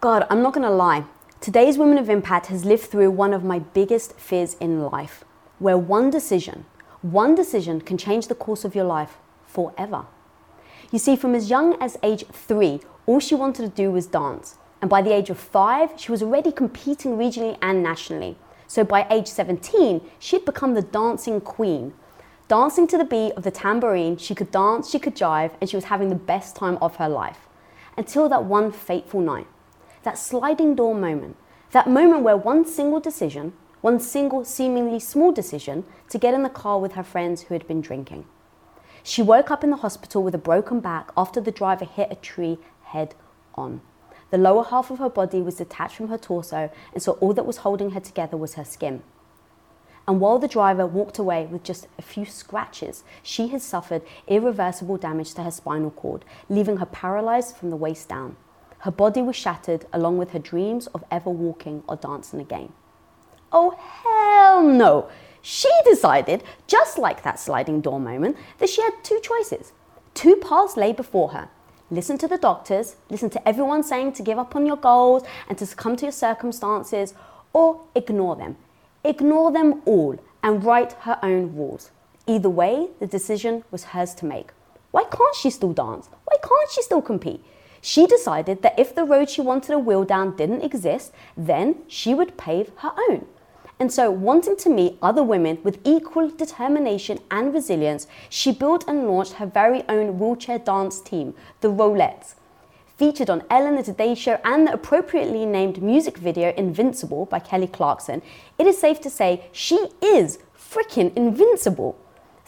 God, I'm not gonna lie. Today's Women of Impact has lived through one of my biggest fears in life, where one decision, one decision can change the course of your life forever. You see, from as young as age three, all she wanted to do was dance. And by the age of five, she was already competing regionally and nationally. So by age 17, she had become the dancing queen. Dancing to the beat of the tambourine, she could dance, she could jive, and she was having the best time of her life. Until that one fateful night that sliding door moment, that moment where one single decision, one single seemingly small decision to get in the car with her friends who had been drinking. She woke up in the hospital with a broken back after the driver hit a tree head on. The lower half of her body was detached from her torso, and so all that was holding her together was her skin. And while the driver walked away with just a few scratches, she had suffered irreversible damage to her spinal cord, leaving her paralyzed from the waist down. Her body was shattered along with her dreams of ever walking or dancing again. Oh, hell no! She decided, just like that sliding door moment, that she had two choices. Two paths lay before her. Listen to the doctors, listen to everyone saying to give up on your goals and to succumb to your circumstances, or ignore them. Ignore them all and write her own rules. Either way, the decision was hers to make. Why can't she still dance? Why can't she still compete? She decided that if the road she wanted to wheel down didn't exist, then she would pave her own. And so, wanting to meet other women with equal determination and resilience, she built and launched her very own wheelchair dance team, the Rollettes. Featured on Ellen the Today Show and the appropriately named music video Invincible by Kelly Clarkson, it is safe to say she is freaking invincible.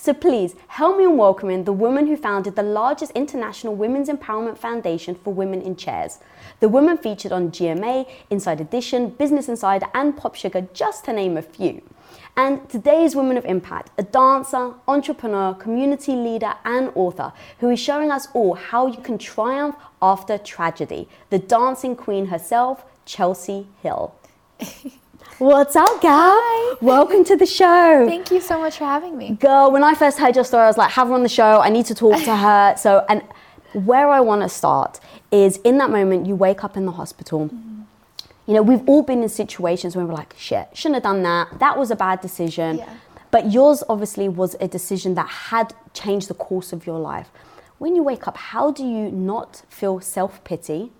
So please help me in welcoming the woman who founded the largest international women's empowerment foundation for women in chairs. The woman featured on GMA, Inside Edition, Business Insider, and Pop Sugar, just to name a few. And today's Woman of Impact, a dancer, entrepreneur, community leader, and author who is showing us all how you can triumph after tragedy. The dancing queen herself, Chelsea Hill. What's up? Hi. Welcome to the show. Thank you so much for having me. Girl, when I first heard your story, I was like, have her on the show. I need to talk to her. So, and where I want to start is in that moment you wake up in the hospital. Mm-hmm. You know, we've all been in situations where we're like, shit, shouldn't have done that. That was a bad decision. Yeah. But yours obviously was a decision that had changed the course of your life. When you wake up, how do you not feel self pity?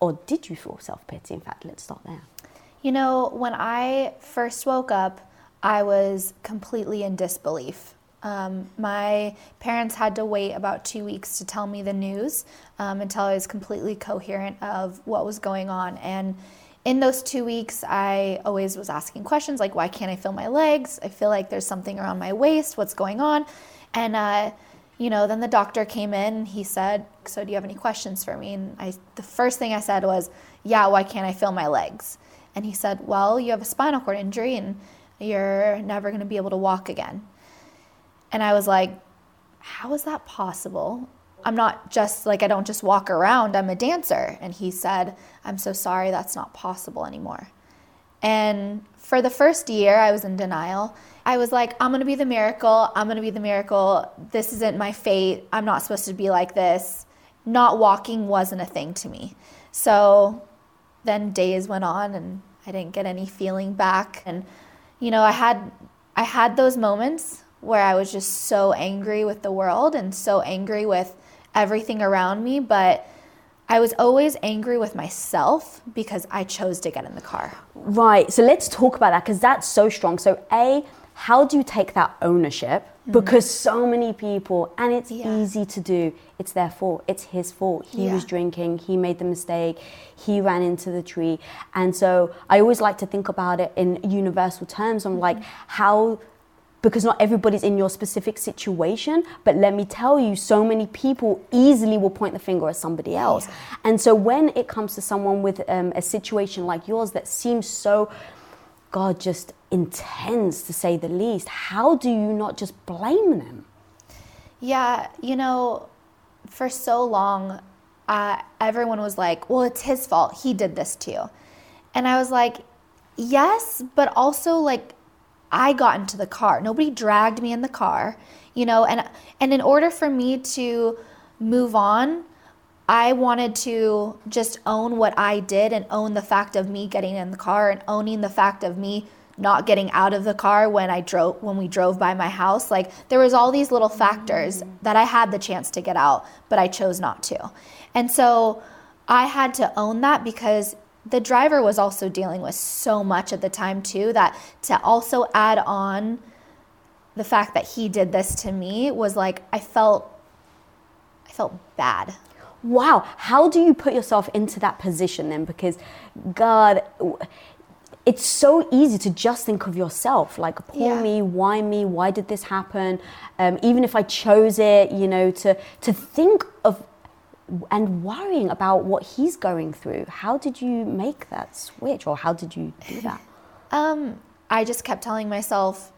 Or did you feel self pity? In fact, let's start there. You know, when I first woke up, I was completely in disbelief. Um, my parents had to wait about two weeks to tell me the news um, until I was completely coherent of what was going on. And in those two weeks, I always was asking questions like, why can't I feel my legs? I feel like there's something around my waist. What's going on? And, uh, you know, then the doctor came in. He said, "So, do you have any questions for me?" And I, the first thing I said was, "Yeah, why can't I feel my legs?" And he said, Well, you have a spinal cord injury and you're never going to be able to walk again. And I was like, How is that possible? I'm not just like, I don't just walk around, I'm a dancer. And he said, I'm so sorry, that's not possible anymore. And for the first year, I was in denial. I was like, I'm gonna be the miracle, I'm gonna be the miracle. This isn't my fate, I'm not supposed to be like this. Not walking wasn't a thing to me. So then days went on and I didn't get any feeling back. And, you know, I had I had those moments where I was just so angry with the world and so angry with everything around me, but I was always angry with myself because I chose to get in the car. Right. So let's talk about that because that's so strong. So, A, how do you take that ownership? Mm. Because so many people, and it's yeah. easy to do, it's their fault, it's his fault. He yeah. was drinking, he made the mistake, he ran into the tree. And so I always like to think about it in universal terms. I'm mm-hmm. like, how because not everybody's in your specific situation. But let me tell you, so many people easily will point the finger at somebody else. Yeah. And so when it comes to someone with um, a situation like yours that seems so God, just intense to say the least. How do you not just blame them? Yeah, you know, for so long, uh, everyone was like, well, it's his fault. He did this to you. And I was like, yes, but also like, I got into the car. Nobody dragged me in the car, you know, and and in order for me to move on, I wanted to just own what I did and own the fact of me getting in the car and owning the fact of me not getting out of the car when I drove when we drove by my house. Like there was all these little factors that I had the chance to get out, but I chose not to. And so I had to own that because the driver was also dealing with so much at the time too that to also add on the fact that he did this to me was like I felt I felt bad. Wow. How do you put yourself into that position then? Because God it's so easy to just think of yourself like poor Yeah. me why me why did this happen um, even if i chose it you know to to think of and worrying about what he's going through how did you make that switch or how did you do that Um, I just kept telling myself,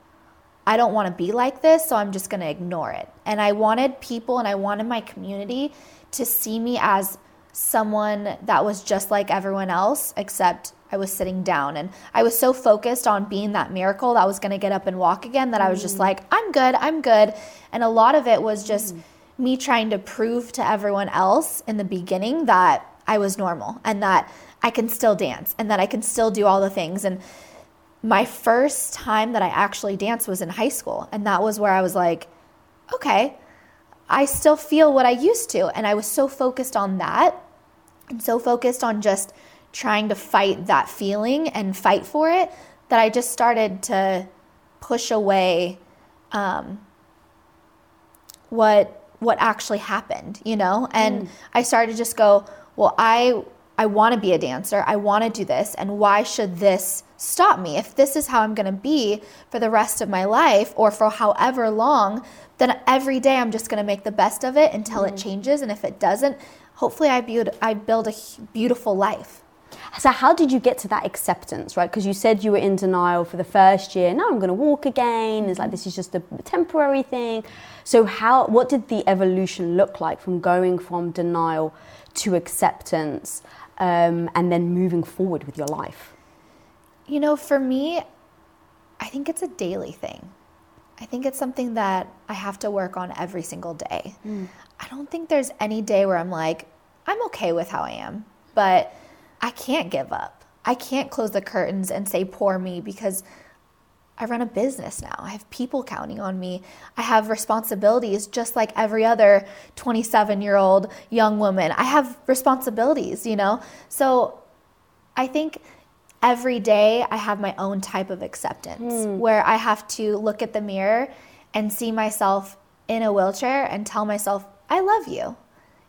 I don't want to be like this, so I'm just going to ignore it. And I wanted people and I wanted my community to see me as someone that was just like everyone else, except I was sitting down. And I was so focused on being that miracle that was going to get up and walk again that I was just mm. like, I'm good, I'm good. And a lot of it was just mm. me trying to prove to everyone else in the beginning that I was normal and that I can still dance and that I can still do all the things. And my first time that I actually danced was in high school. And that was where I was like, okay, I still feel what I used to. And I was so focused on that and so focused on just trying to fight that feeling and fight for it that I just started to push away um, what what actually happened, you know? And I started to just go, well, I I want to be a dancer. I want to do this, and why should this stop me? If this is how I'm going to be for the rest of my life or for however long, then every day I'm just going to make the best of it until it mm. changes, and if it doesn't, hopefully I build I build a beautiful life. so how did you get to that acceptance right? Because you said you were in denial for the first year. Now i'm going to walk again. It's like this is just a temporary thing. So how what did the evolution look like from going from denial to acceptance um, and then moving forward with your life You know, for me, I think it's a daily thing. I think it's something that I have to work on every single day. I don't think there's any day where I'm like, I'm okay with how I am, but I can't give up. I can't close the curtains and say, poor me, because I run a business now. I have people counting on me. I have responsibilities just like every other 27 year old young woman. I have responsibilities, you know? So I think every day I have my own type of acceptance hmm. where I have to look at the mirror and see myself in a wheelchair and tell myself, I love you.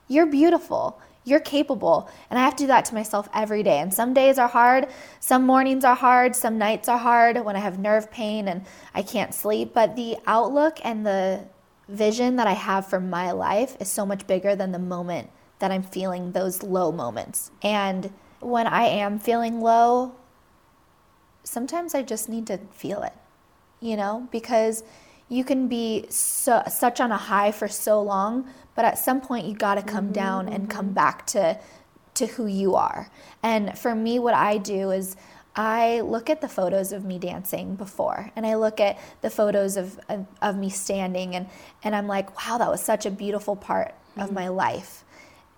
You're beautiful. You're capable. And I have to do that to myself every day. And some days are hard. Some mornings are hard. Some nights are hard when I have nerve pain and I can't sleep. But the outlook and the vision that I have for my life is so much bigger than the moment that I'm feeling those low moments. And when I am feeling low, sometimes I just need to feel it, you know, because you can be so, such on a high for so long, but at some point you got to come down and come mm-hmm. back to to who you are. And for me what I do is I look at the photos of me dancing before and I look at the photos of of, of me standing and and I'm like, wow, that was such a beautiful part of my mm-hmm. life.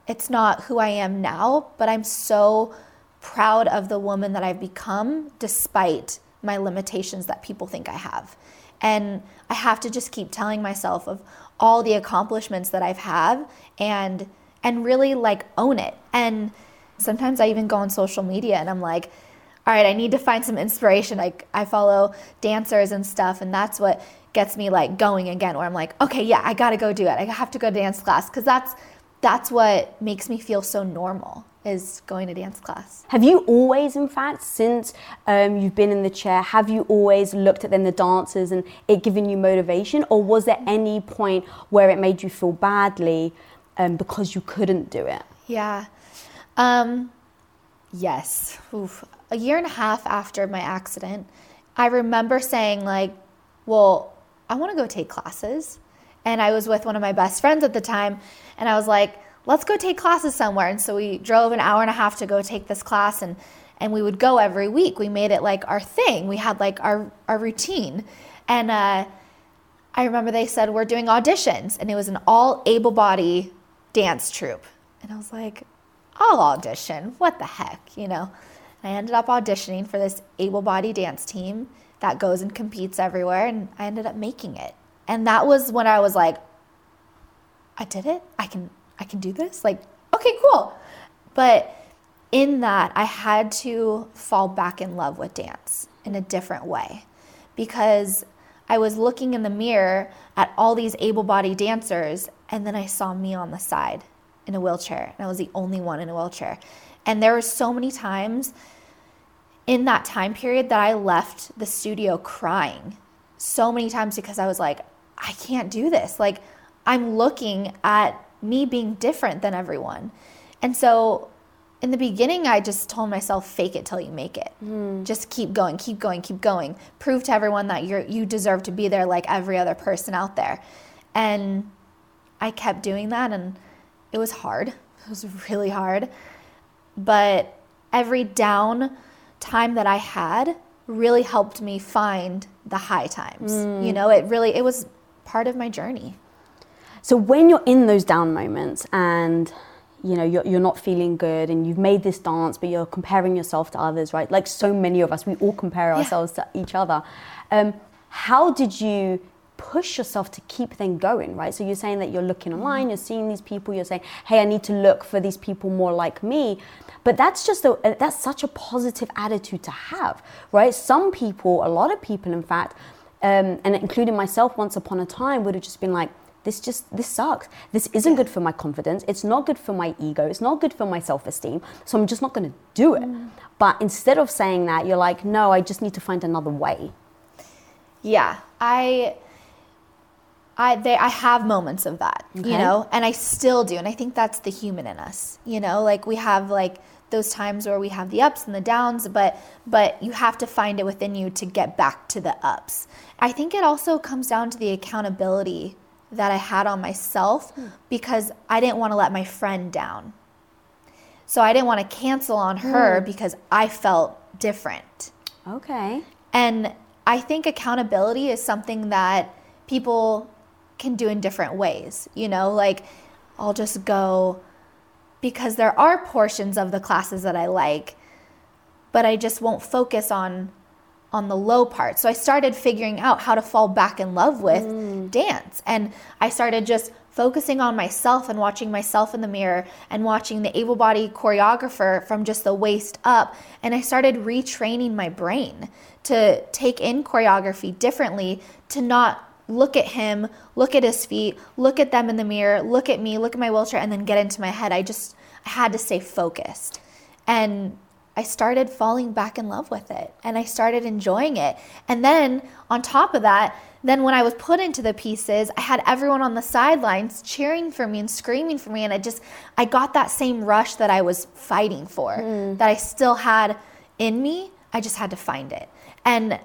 It's not who I am now, but I'm so proud of the woman that I've become despite my limitations that people think I have. And I have to just keep telling myself of all the accomplishments that I've had and and really like own it. And sometimes I even go on social media and I'm like, all right, I need to find some inspiration. Like I follow dancers and stuff and that's what gets me like going again where I'm like, okay, yeah, I got to go do it. I have to go dance class cuz that's that's what makes me feel so normal is going to dance class. Have you always, in fact, since um, you've been in the chair, have you always looked at then the dancers and it given you motivation, or was there any point where it made you feel badly um, because you couldn't do it? Yeah. Um, yes. Oof. A year and a half after my accident, I remember saying, like, well, I want to go take classes. And I was with one of my best friends at the time, and I was like, let's go take classes somewhere. And so we drove an hour and a half to go take this class, and, and we would go every week. We made it like our thing, we had like our, our routine. And uh, I remember they said, we're doing auditions, and it was an all able body dance troupe. And I was like, I'll audition. What the heck, you know? I ended up auditioning for this able bodied dance team that goes and competes everywhere, and I ended up making it. And that was when I was like, I did it. I can I can do this. Like, okay, cool. But in that, I had to fall back in love with dance in a different way because I was looking in the mirror at all these able bodied dancers, and then I saw me on the side in a wheelchair, and I was the only one in a wheelchair. And there were so many times in that time period that I left the studio crying so many times because I was like, I can't do this. Like, I'm looking at me being different than everyone. And so in the beginning, I just told myself, fake it till you make it. Mm. Just keep going, keep going, keep going. Prove to everyone that you you deserve to be there like every other person out there. And I kept doing that, and it was hard. It was really hard. But every down time that I had really helped me find the high times. Mm. You know, it really it was part of my journey. So when you're in those down moments and you know you're, you're not feeling good and you've made this dance but you're comparing yourself to others right? Like so many of us we all compare ourselves yeah. to each other. Um, how did you push yourself to keep then going right? So you're saying that you're looking mm-hmm. online you're seeing these people you're saying hey i need to look for these people more like me. But that's just a that's such a positive attitude to have right? Some people a lot of people in fact um, and including myself once upon a time would have just been like this just this sucks. This isn't good for my confidence. It's not good for my ego. It's not good for my self-esteem. So i'm just not going to do it. Mm. but instead of saying that you're like no i just need to find another way. Yeah. I I they I have moments of that, okay. you know, and I still do, and I think that's the human in us, you know, like we have like those times where we have the ups and the downs, but but you have to find it within you to get back to the ups. I think it also comes down to the accountability that I had on myself hmm. because I didn't want to let my friend down. So I didn't want to cancel on her hmm. because I felt different. Okay. And I think accountability is something that people can do in different ways. You know, like I'll just go because there are portions of the classes that I like, but I just won't focus on on the low part. So I started figuring out how to fall back in love with mm. dance. And I started just focusing on myself and watching myself in the mirror and watching the able bodied choreographer from just the waist up. And I started retraining my brain to take in choreography differently, to not look at him, look at his feet, look at them in the mirror, look at me, look at my wheelchair, and then get into my head. I just I had to stay focused. And I started falling back in love with it and I started enjoying it. And then on top of that, then when I was put into the pieces, I had everyone on the sidelines cheering for me and screaming for me. And I just, I got that same rush that I was fighting for, mm. that I still had in me. I just had to find it. And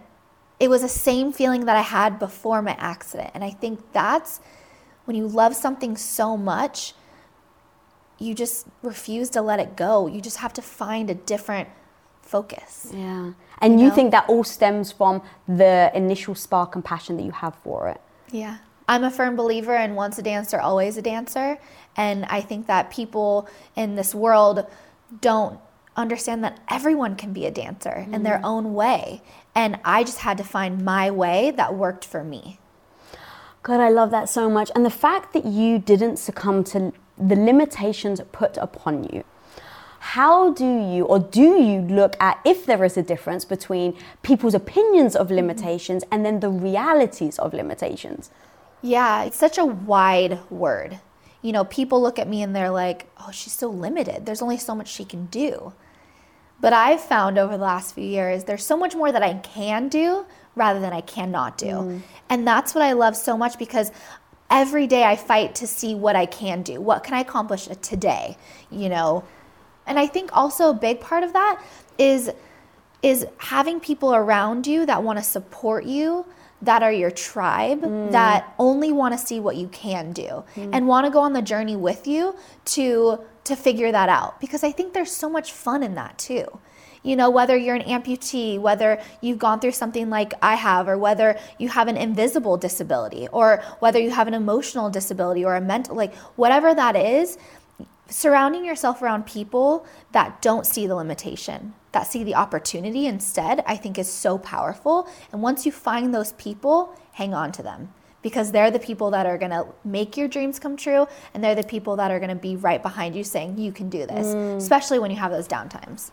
it was the same feeling that I had before my accident. And I think that's when you love something so much, you just refuse to let it go. You just have to find a different focus. Yeah. And you, you know? think that all stems from the initial spark and passion that you have for it. Yeah. I'm a firm believer in once a dancer, always a dancer. And I think that people in this world don't understand that everyone can be a dancer mm. in their mm. own way. And I just had to find my way that worked for me. God, I love that so much. And the fact that you didn't succumb to the limitations put upon you. How do you, or do you look at if there is a difference between people's opinions of limitations and then the realities of limitations? Yeah, it's such a wide word. You know, people look at me and they're like, oh, she's so limited. There's only so much she can do. But I've found over the last few years, there's so much more that I can do rather than I cannot do. Mm. And that's what I love so much because every day I fight to see what I can do. What can I accomplish today? You know, and I think also a big part of that is is having people around you that want to support you that are your tribe mm. that only want to see what you can do mm. and want to go on the journey with you to to figure that out because I think there's so much fun in that too you know, whether you're an amputee, whether you've gone through something like I have, or whether you have an invisible disability, or whether you have an emotional disability or a mental, like whatever that is, surrounding yourself around people that don't see the limitation, that see the opportunity instead, I think is so powerful. And once you find those people, hang on to them because they're the people that are going to make your dreams come true and they're the people that are going to be right behind you saying you can do this, mm. especially when you have those downtimes.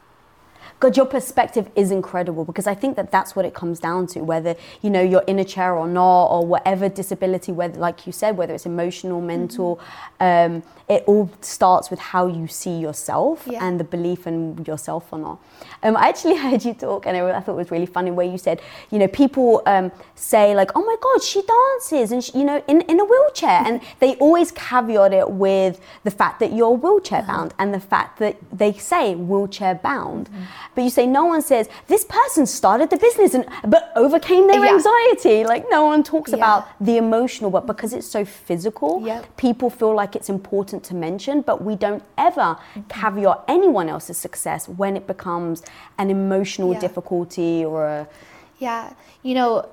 God, your perspective is incredible because I think that that's what it comes down to. Whether you know you're in a chair or not, or whatever disability, whether like you said, whether it's emotional, mental, mm-hmm. um, it all starts with how you see yourself yeah. and the belief in yourself or not. Um, I actually heard you talk, and I, thought it was really funny where you said, you know, people um, say like, "Oh my God, she dances," and she, you know, in, in a wheelchair, and they always caveat it with the fact that you're wheelchair uh-huh. bound and the fact that they say wheelchair bound, mm-hmm. But you say no one says this person started the business and but overcame their yeah. anxiety. Like no one talks yeah. about the emotional, but because it's so physical, yep. people feel like it's important to mention, but we don't ever mm-hmm. caveat anyone else's success when it becomes an emotional yeah. difficulty or a. Yeah, you know,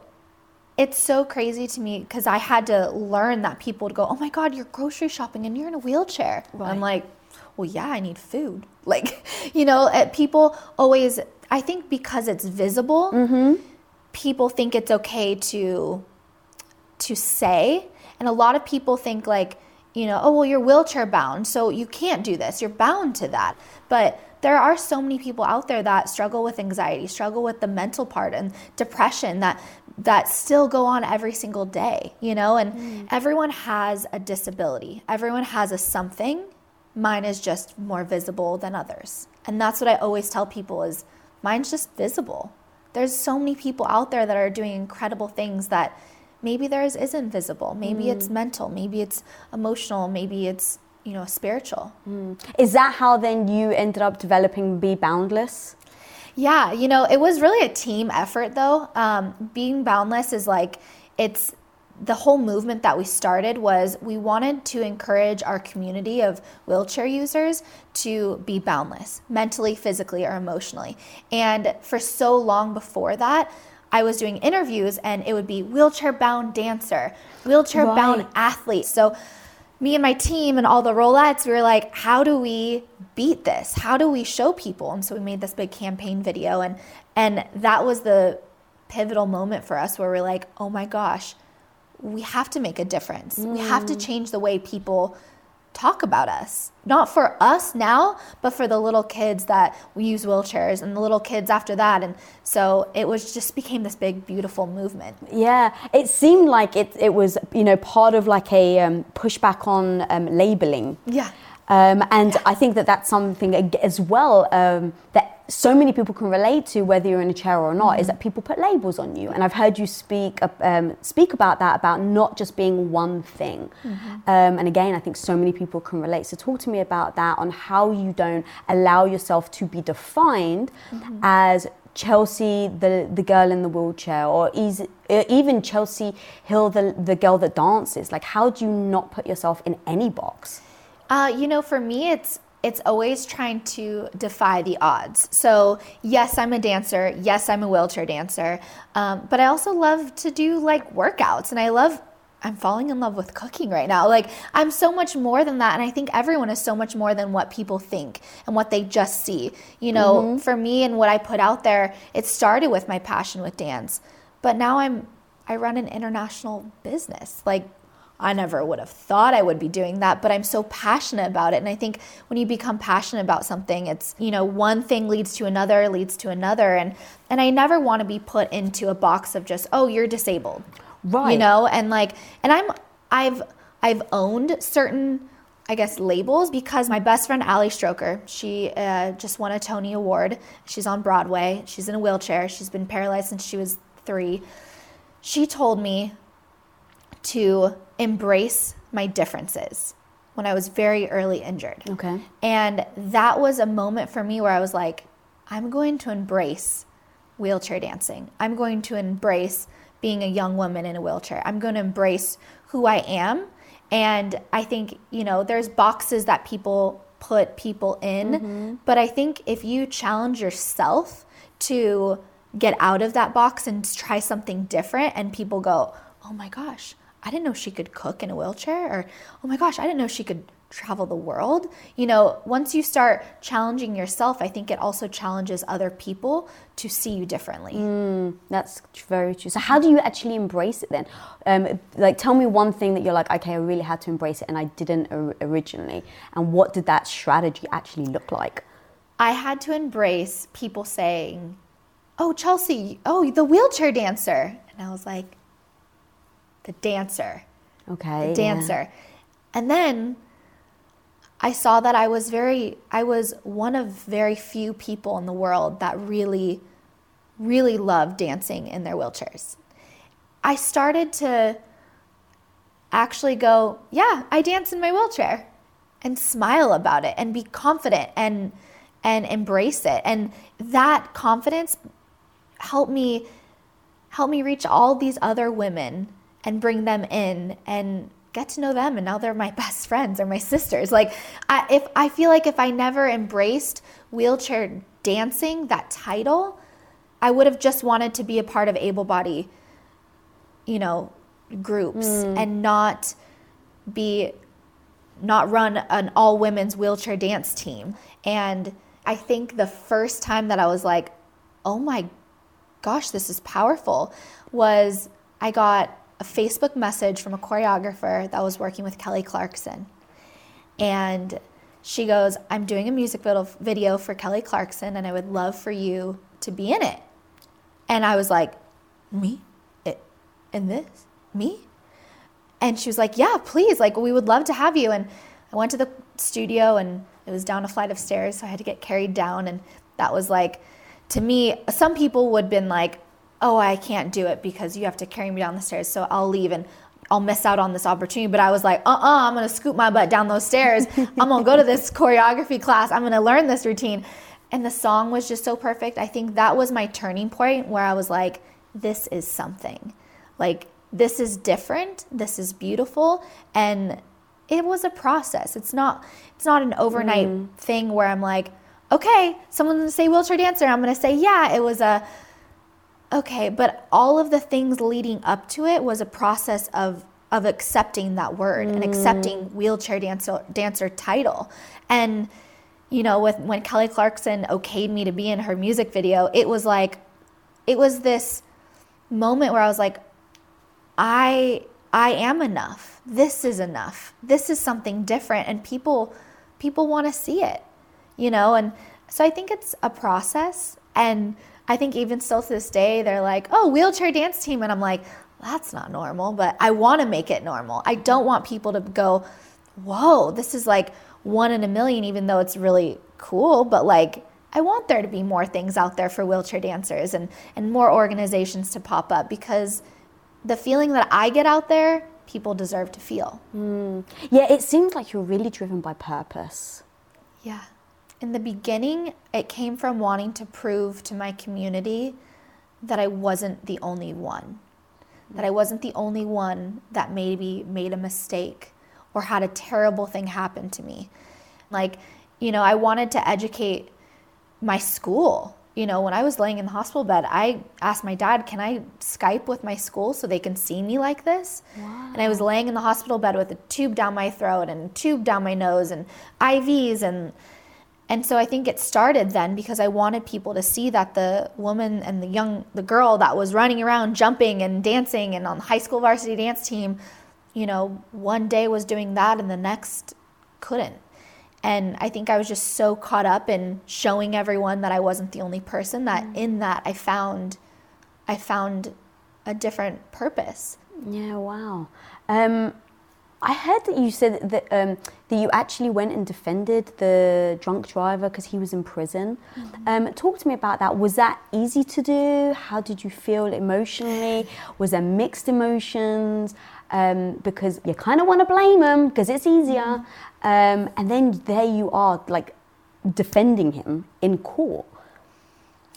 it's so crazy to me because I had to learn that people would go, "Oh my God, you're grocery shopping and you're in a wheelchair." Right. I'm like, "Well, yeah, I need food." Like, you know, eh, people always. I think because it's visible, mm-hmm. people think it's okay to to say, and a lot of people think like you know, oh, well, you're wheelchair bound, so you can't do this. You're bound to that. But there are so many people out there that struggle with anxiety, struggle with the mental part and depression that that still go on every single day, you know? And mm. everyone has a disability. Everyone has a something. Mine is just more visible than others. And that's what I always tell people is mine's just visible. There's so many people out there that are doing incredible things that maybe theirs isn't visible. Maybe mm. it's mental. Maybe it's emotional. Maybe it's you know spiritual. Mm. Is that how then you ended up developing Be Boundless? Yeah, you know, it was really a team effort though. Um, being boundless is like it's the whole movement that we started was we wanted to encourage our community of wheelchair users to be boundless mentally, physically, or emotionally. And for so long before that, I was doing interviews and it would be wheelchair bound dancer, wheelchair bound right. athlete. So me and my team and all the Rollettes, we were like, how do we beat this? How do we show people? And so we made this big campaign video and and that was the pivotal moment for us where we're like, oh my gosh, we have to make a difference. Mm. We have to mm. change the way people talk about us. Not for us now, but for the little kids that we use wheelchairs and the little kids after that. And so it was just became this big, beautiful movement. Yeah, it seemed like it, it was, you know, part of like a um, pushback on um, labeling. Yeah. Um, and. I think that that's something as well um, that so many people can relate to, whether you're in a chair or not, mm-hmm. is that people put labels on you. And I've heard you speak um, speak about that, about not just being one thing. Mm-hmm. Um, and again, I think so many people can relate. So talk to me about that on how you don't allow yourself to be defined mm-hmm. as Chelsea, the, the girl in the wheelchair, or even Chelsea Hill, the, the girl that dances. Like, how do you not put yourself in any box? Uh, you know, for me, it's it's always trying to defy the odds. So, yes, I'm a dancer. Yes, I'm a wheelchair dancer. Um, but I also love to do like workouts and I love. I'm falling in love with cooking right now. Like, I'm so much more than that. And I think everyone is so much more than what people think and what they just see. You know, mm-hmm. for me and what I put out there, it started with my passion with dance. But now I'm, I run an international business. Like, I never would have thought I would be doing that, but I'm so passionate about it. And I think when you become passionate about something, it's, you know, one thing leads to another, leads to another. And and I never want to be put into a box of just, oh, you're disabled. Right. You know, and like and I'm I've I've owned certain I guess labels because my best friend Ali Stroker, she uh, just won a Tony Award. She's on Broadway. She's in a wheelchair. She's been paralyzed since she was three. She told me to embrace my differences when I was very early injured. Okay. And that was a moment for me where I was like, I'm going to embrace wheelchair dancing. I'm going to embrace being a young woman in a wheelchair. I'm going to embrace who I am. And I think, you know, there's boxes that people put people in. Mm-hmm. But I think if you challenge yourself to get out of that box and try something different, and people go, oh my gosh, I didn't know she could cook in a wheelchair, or oh my gosh, I didn't know she could travel the world. You know, once you start challenging yourself, I think it also challenges other people to see you differently. Mm, that's very true. So, how do you actually embrace it then? Um, like, tell me one thing that you're like, okay, I really had to embrace it and I didn't originally. And what did that strategy actually look like? I had to embrace people saying, oh, Chelsea, oh, the wheelchair dancer. And I was like, the dancer. Okay. The dancer. Yeah. And then I saw that I was very, I was one of very few people in the world that really, really loved dancing in their wheelchairs. I started to actually go, yeah, I dance in my wheelchair and smile about it and be confident and and embrace it. And that confidence helped me help me reach all these other women and bring them in and get to know them and now they're my best friends or my sisters like I, if i feel like if i never embraced wheelchair dancing that title i would have just wanted to be a part of able body you know groups mm. and not be not run an all women's wheelchair dance team and i think the first time that i was like oh my gosh this is powerful was i got a Facebook message from a choreographer that was working with Kelly Clarkson. And she goes, I'm doing a music video for Kelly Clarkson and I would love for you to be in it. And I was like, Me? It, in this? Me? And she was like, Yeah, please. Like, we would love to have you. And I went to the studio and it was down a flight of stairs. So I had to get carried down. And that was like, to me, some people would have been like, oh, I can't do it because you have to carry me down the stairs. So I'll leave and I'll miss out on this opportunity. But I was like, uh uh-uh, uh, i to scoop my butt down those stairs. I'm going to go to this choreography class. I'm going to learn this routine. And the song was just so perfect. I think that was my turning point where I was like, this is something. Like, this is different. This is beautiful. And it was a process. It's not it's not an overnight mm. thing where I'm like, okay, someone's gonna say wheelchair dancer. I'm gonna say, yeah, it was a okay, but all of the things leading up to it was a process of of accepting that word mm. and accepting wheelchair dancer dancer title. And you know, with when Kelly Clarkson okayed me to be in her music video, it was like it was this moment where I was like I I am enough. This is enough. This is something different and people people want to see it. You know, and so I think it's a process and I think even still to this day, they're like, oh, wheelchair dance team. And I'm like, that's not normal, but I want to make it normal. I don't want people to go, whoa, this is like one in a million, even though it's really cool. But like, I want there to be more things out there for wheelchair dancers and, and more organizations to pop up because the feeling that I get out there, people deserve to feel. Mm. Yeah, it seems like you're really driven by purpose. Yeah in the beginning, it came from wanting to prove to my community that I wasn't the only one, that I wasn't the only one that maybe made a mistake or had a terrible thing happen to me. Like, you know, I wanted to educate my school. You know, when I was laying in the hospital bed, I asked my dad, Can I Skype with my school so they can see me like this? Wow. And I was laying in the hospital bed with a tube down my throat and a tube down my nose and IVs and and so I think it started then because I wanted people to see that the woman and the young the girl that was running around jumping and dancing and on the high school varsity dance team, you know, one day was doing that and the next couldn't. And I think I was just so caught up in showing everyone that I wasn't the only person that mm. in that I found I found a different purpose. Yeah, wow. Um, I heard that you said that um, that you actually went and defended the drunk driver because he was in prison. Mm-hmm. Um, talk to me about that. Was that easy to do? How did you feel emotionally? Was there mixed emotions? Um, because you kind of want to blame him because it's easier, mm-hmm. Um, and then there you are, like defending him in court.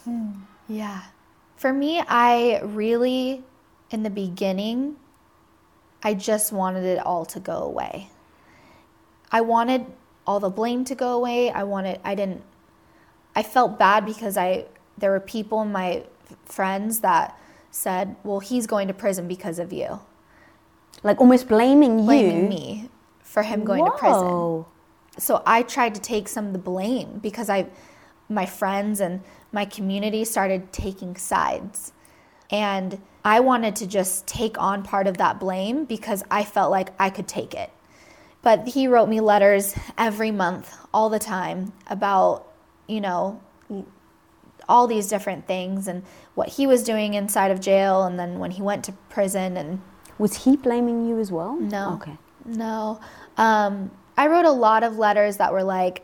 Mm, yeah, for me, I really in the beginning I just wanted it all to go away. I wanted all the blame to go away. I wanted I didn't I felt bad because I there were people in my friends that said, "Well, he's going to prison because of you." Like almost blaming you. Blaming me for him going to prison. So I tried to take some of the blame because I my friends and my community started taking sides. And I wanted to just take on part of that blame because I felt like I could take it. But he wrote me letters every month, all the time, about, you know, all these different things and what he was doing inside of jail and then when he went to prison and Was he blaming you as well? no. Okay. No. Um, I wrote a lot of letters that were like,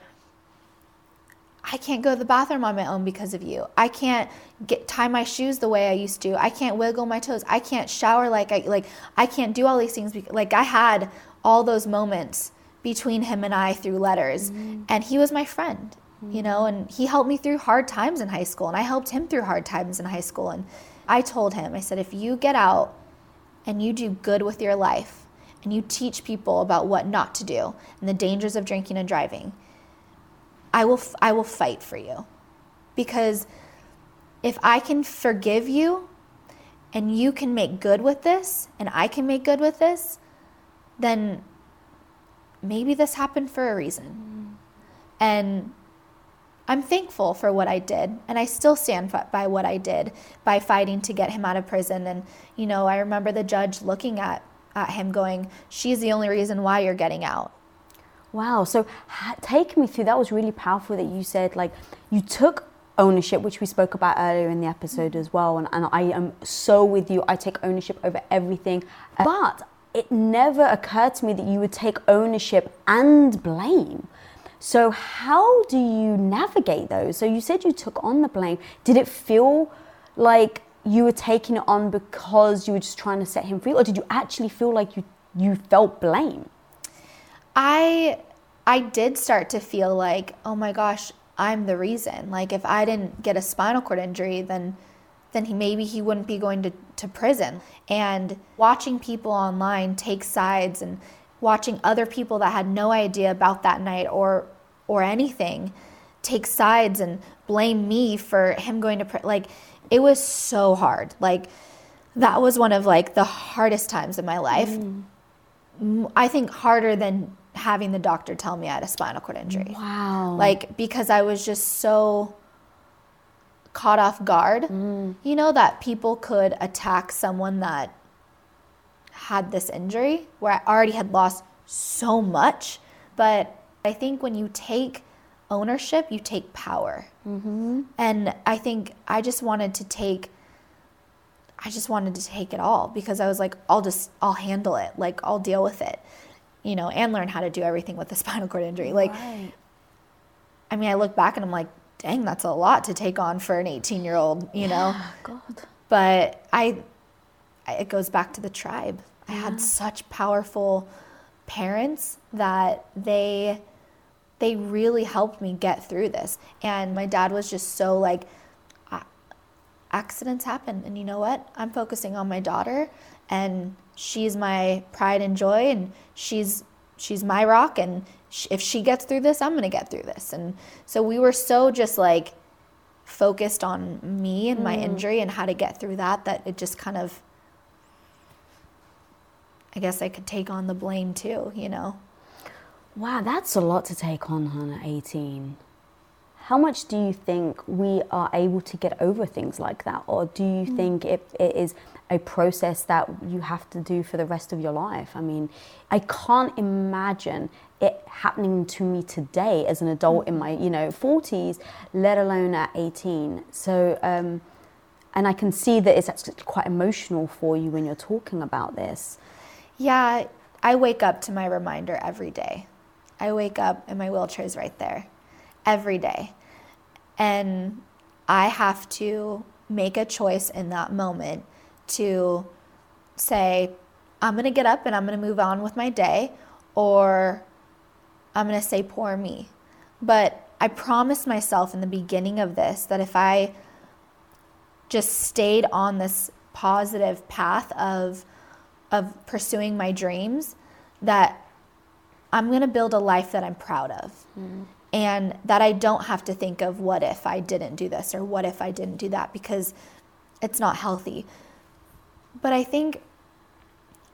I can't go to the bathroom on my own because of you. I can't get tie my shoes the way I used to. I can't wiggle my toes. I can't shower like I like I can't do all these things because, like I had all those moments between him and I through letters mm. and he was my friend, you know, mm. and he helped me through hard times in high school and I helped him through hard times in high school and I told him I said if you get out and you do good with your life and you teach people about what not to do and the dangers of drinking and driving, I will I will fight for you. Because if I can forgive you and you can make good with this and I can make good with this, then maybe this happened for a reason. And I'm thankful for what I did, and I still stand by what I did by fighting to get him out of prison. And you know, I remember the judge looking at at him, going, "She's the only reason why you're getting out." Wow. So ha- take me through that was really powerful that you said like you took ownership, which we spoke about earlier in the episode mm-hmm. as well. And, and I am so with you. I take ownership over everything. Uh, but it never occurred to me that you would take ownership and blame. So how do you navigate those? So you said you took on the blame. Did it feel like you were taking it on because you were just trying to set him free, or did you actually feel like you you felt blame? I I did start to feel like, oh my gosh, I'm the reason. Like if I didn't get a spinal cord injury, then then he maybe he wouldn't be going to, to prison. And watching people online take sides and watching other people that had no idea about that night or or anything take sides and blame me for him going to prison. like it was so hard. Like that was one of like the hardest times in my life. Mm. I think harder than having the doctor tell me I had a spinal cord injury. Wow. Like because I was just so caught off guard. You know that people could attack someone that had this injury where I already had lost so much, but I think when you take ownership, you take power. Mm-hmm. And I think I just wanted to take I just wanted to take it all because I was like, I'll just, I'll handle it. Like, I'll deal with it, you know, and learn how to do everything with a spinal cord injury. Like, Right. I mean, I look back and I'm like, dang, that's a lot to take on for an 18 year old, you know? God. But I, I, it goes back to the tribe. I had such powerful parents that they, they really helped me get through this. And my dad was just so like, accidents happen and you know what i'm focusing on my daughter and she's my pride and joy and she's she's my rock and sh- if she gets through this i'm going to get through this. And so we were so just like focused on me and my mm. injury and how to get through that that it just kind of i guess i could take on the blame too you know? Wow, that's a lot to take on, Hannah, 18. How much do you think we are able to get over things like that? Or do you think it, it is a process that you have to do for the rest of your life? I mean, I can't imagine it happening to me today as an adult in my, you know, 40s, let alone at 18. So, um, and I can see that it's actually quite emotional for you when you're talking about this. Yeah, I wake up to my reminder every day. I wake up and my wheelchair is right there every day. And I have to make a choice in that moment to say, I'm going to get up and I'm going to move on with my day, or I'm going to say, poor me. But I promised myself in the beginning of this that if I just stayed on this positive path of of pursuing my dreams that I'm going to build a life that I'm proud of. Mm. And that I don't have to think of what if I didn't do this or what if I didn't do that because it's not healthy. But I think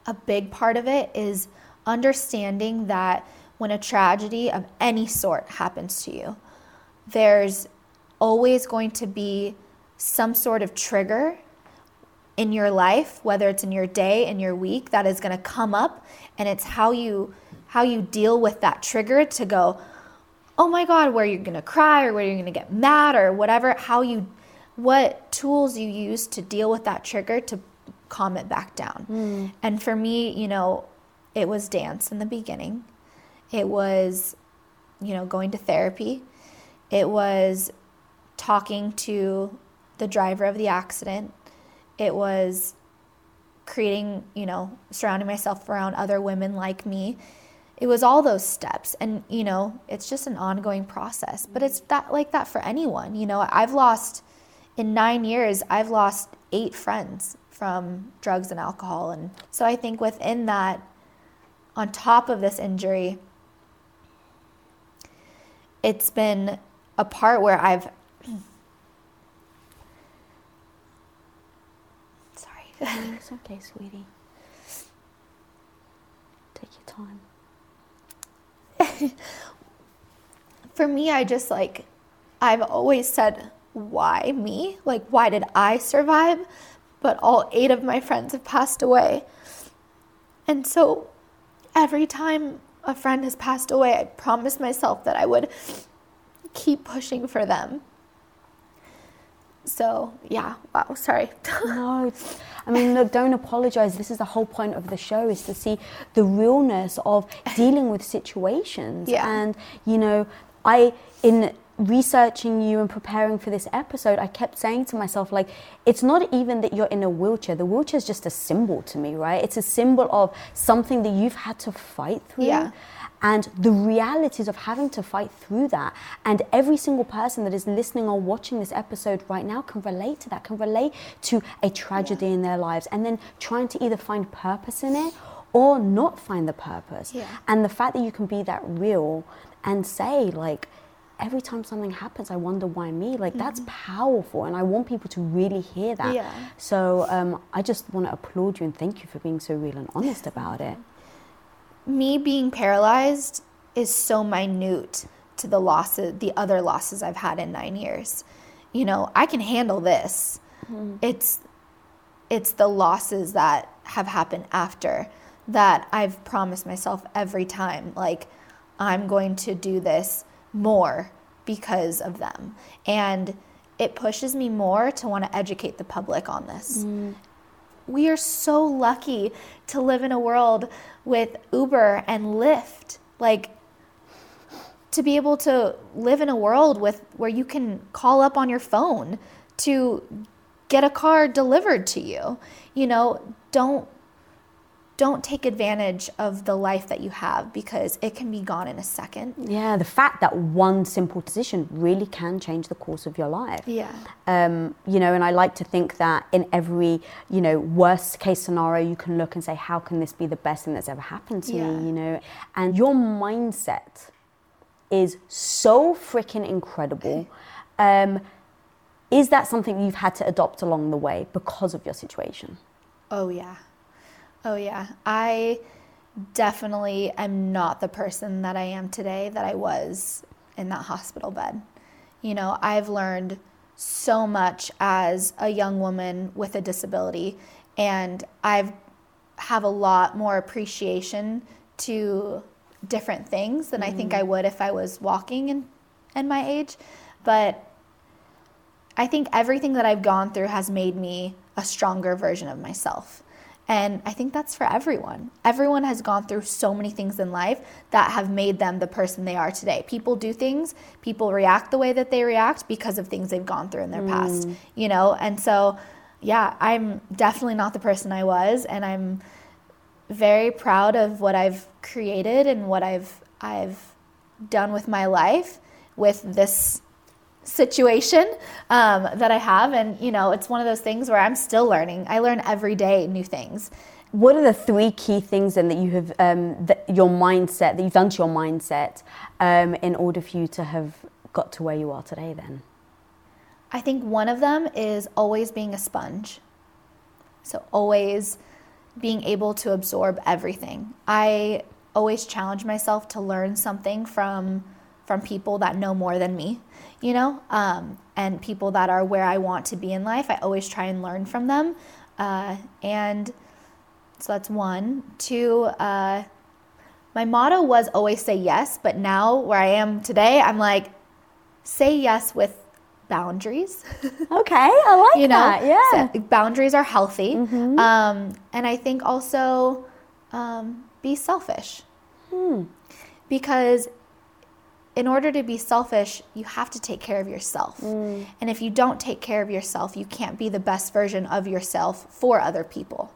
a big part of it is understanding that when a tragedy of any sort happens to you, there's always going to be some sort of trigger in your life, whether it's in your day, in your week, that is going to come up and it's how you how you deal with that trigger to go, "Oh my god, where you're going to cry or where you're going to get mad or whatever, how you what tools you use to deal with that trigger to calm it back down." Mm. And for me, you know, it was dance in the beginning. It was you know, going to therapy. It was talking to the driver of the accident it was creating, you know, surrounding myself around other women like me. It was all those steps. And, you know, it's just an ongoing process. But it's that like that for anyone. You know, I've lost in nine years, I've lost eight friends from drugs and alcohol. And so I think within that, on top of this injury, it's been a part where I've Sorry. it's okay, sweetie. Take your time. For me, I just like, I've always said, why me? Like, why did I survive? But all eight of my friends have passed away. And so every time a friend has passed away, I promised myself that I would keep pushing for them so yeah wow sorry no i mean look don't apologize. This is the whole point of the show is to see the realness of dealing with situations. Yeah. and you know i in researching you and preparing for this episode i kept saying to myself like it's not even that you're in a wheelchair. The wheelchair is just a symbol to me right? It's a symbol of something that you've had to fight through. Yeah and the realities of having to fight through that. And every single person that is listening or watching this episode right now can relate to that, can relate to a tragedy yeah. in their lives, and then trying to either find purpose in it or not find the purpose. Yeah. And the fact that you can be that real and say, like, every time something happens, I wonder why me. Like, mm-hmm. that's powerful. And I want people to really hear that. Yeah. So um, I just want to applaud you and thank you for being so real and honest about it me being paralyzed is so minute to the losses, the other losses I've had in nine years. You know, I can handle this. Mm-hmm. It's it's the losses that have happened after that I've promised myself every time, like I'm going to do this more because of them. And it pushes me more to want to educate the public on this. Mm. We are so lucky to live in a world with Uber and Lyft. Like, to be able to live in a world with where you can call up on your phone to get a car delivered to you. You know, don't don't take advantage of the life that you have because it can be gone in a second. Yeah, the fact that one simple decision really can change the course of your life. Yeah. Um, you know, and I like to think that in every, you know, worst case scenario, you can look and say, how can this be the best thing that's ever happened to yeah. me, you know? And your mindset is so freaking incredible. Um, is that something you've had to adopt along the way because of your situation? Oh, yeah. Oh, yeah. I definitely am not the person that I am today that I was in that hospital bed. You know, I've learned so much as a young woman with a disability, and I've have a lot more appreciation to different things than mm-hmm. I think I mm-hmm. would if I was walking in, in my age. But I think everything that I've gone through has made me a stronger version of myself. And I think that's for everyone. Everyone has gone through so many things in life that have made them the person they are today. People do things, people react the way that they react because of things they've gone through in their mm. past, you know? And so, yeah, I'm definitely not the person I was and I'm very proud of what I've created and what I've I've done with my life with this situation um, that I have. And, you know, it's one of those things where I'm still learning. I learn every day new things. What are the three key things then that you have, um, that your mindset, that you've done to your mindset um, in order for you to have got to where you are today then? I think one of them is always being a sponge. So, always being able to absorb everything. I always challenge myself to learn something from from people that know more than me, you know, um, and people that are where I want to be in life. I always try and learn from them, uh, and so that's one. Two. Uh, my motto was always say yes, but now where I am today, I'm like, say yes with boundaries. Okay, I like you know, that. Yeah. so boundaries are healthy, um, and I think also um, be selfish because in order to be selfish, you have to take care of yourself. Mm. And if you don't take care of yourself, you can't be the best version of yourself for other people.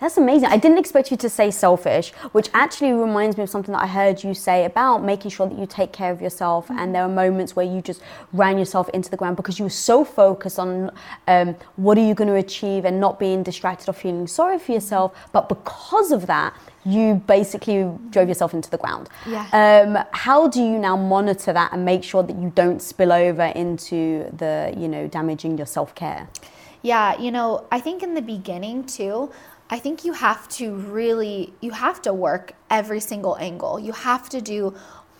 That's amazing. I didn't expect you to say selfish, which actually reminds me of something that I heard you say about making sure that you take care of yourself. And there are moments where you just ran yourself into the ground because you were so focused on um, what are you going to achieve and not being distracted or feeling sorry for yourself. But because of that, you basically drove yourself into the ground. Yeah. Um, how do you now monitor that and make sure that you don't spill over into the, you know, damaging your self care? Yeah, you know, I think in the beginning too, I think you have to really you have to work every single angle. You have to do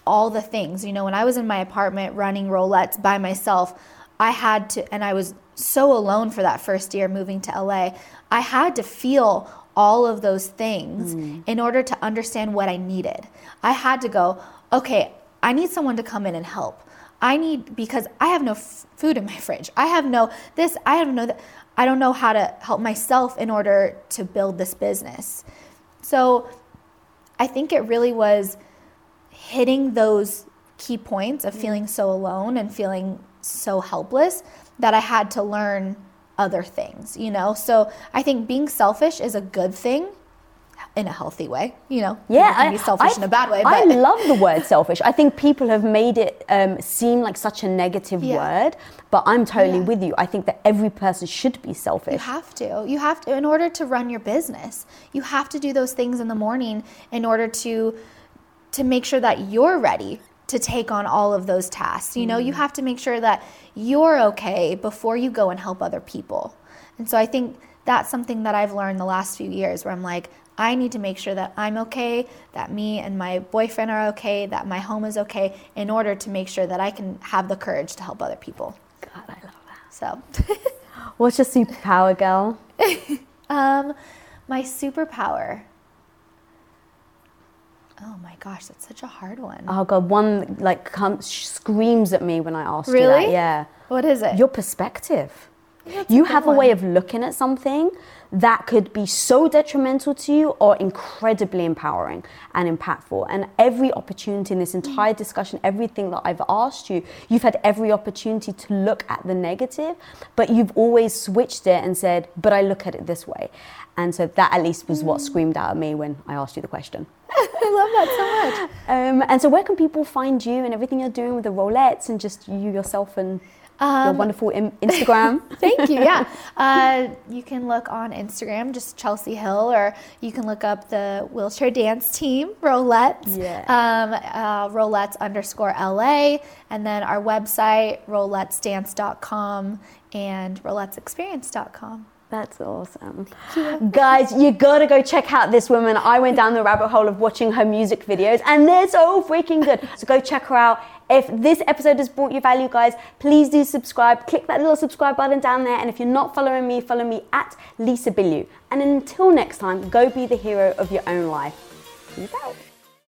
all the things. You know, when I was in my apartment running Rollettes by myself, I had to and I was so alone for that first year moving to LA. I had to feel all of those things mm. in order to understand what I needed. I had to go, okay, I need someone to come in and help. I need because I have no f- food in my fridge. I have no this. I have no that. I don't know how to help myself in order to build this business. So I think it really was hitting those key points of feeling so alone and feeling so helpless that I had to learn other things, you know? So I think being selfish is a good thing in a healthy way, you know? Yeah, you can be selfish in a bad way, I love the word selfish. I think people have made it um, seem like such a negative Yeah. word, but I'm totally Yeah. with you. I think that every person should be selfish. You have to. You have to in order to run your business. You have to do those things in the morning in order to to make sure that you're ready to take on all of those tasks. You know, you have to make sure that you're okay before you go and help other people. And so I think that's something that I've learned the last few years where I'm like I need to make sure that I'm okay, that me and my boyfriend are okay, that my home is okay in order to make sure that I can have the courage to help other people. God, I love that. So What's your superpower, girl? Um, my superpower. Oh my gosh, that's such a hard one. Oh God, one like comes screams at me when I ask you Really? that. Yeah, what is it? your perspective. That's You have a way one. of looking at something that could be so detrimental to you or incredibly empowering and impactful. And every opportunity in this entire discussion, everything that I've asked you, you've had every opportunity to look at the negative, but you've always switched it and said, but I look at it this way. And so that at least was what screamed out at me when I asked you the question. I love that so much. Um, and so, where can people find you and everything you're doing with the Rollettes and just you yourself and your Um, wonderful im- Instagram? Thank you. Yeah. Uh, you can look on Instagram, just Chelsea Hill, or you can look up the wheelchair dance team, Rollettes. Yeah. Um, uh, Rollettes underscore LA. And then our website, rollettesdance.com and rollettesexperience.com. That's awesome. Guys, you gotta go check out this woman. I went down the rabbit hole of watching her music videos and they're so freaking good. So go check her out. If this episode has brought you value, guys, please do subscribe. Click that little subscribe button down there. And if you're not following me, follow me at Lisa Bilyeu. And until next time, go be the hero of your own life. Peace out.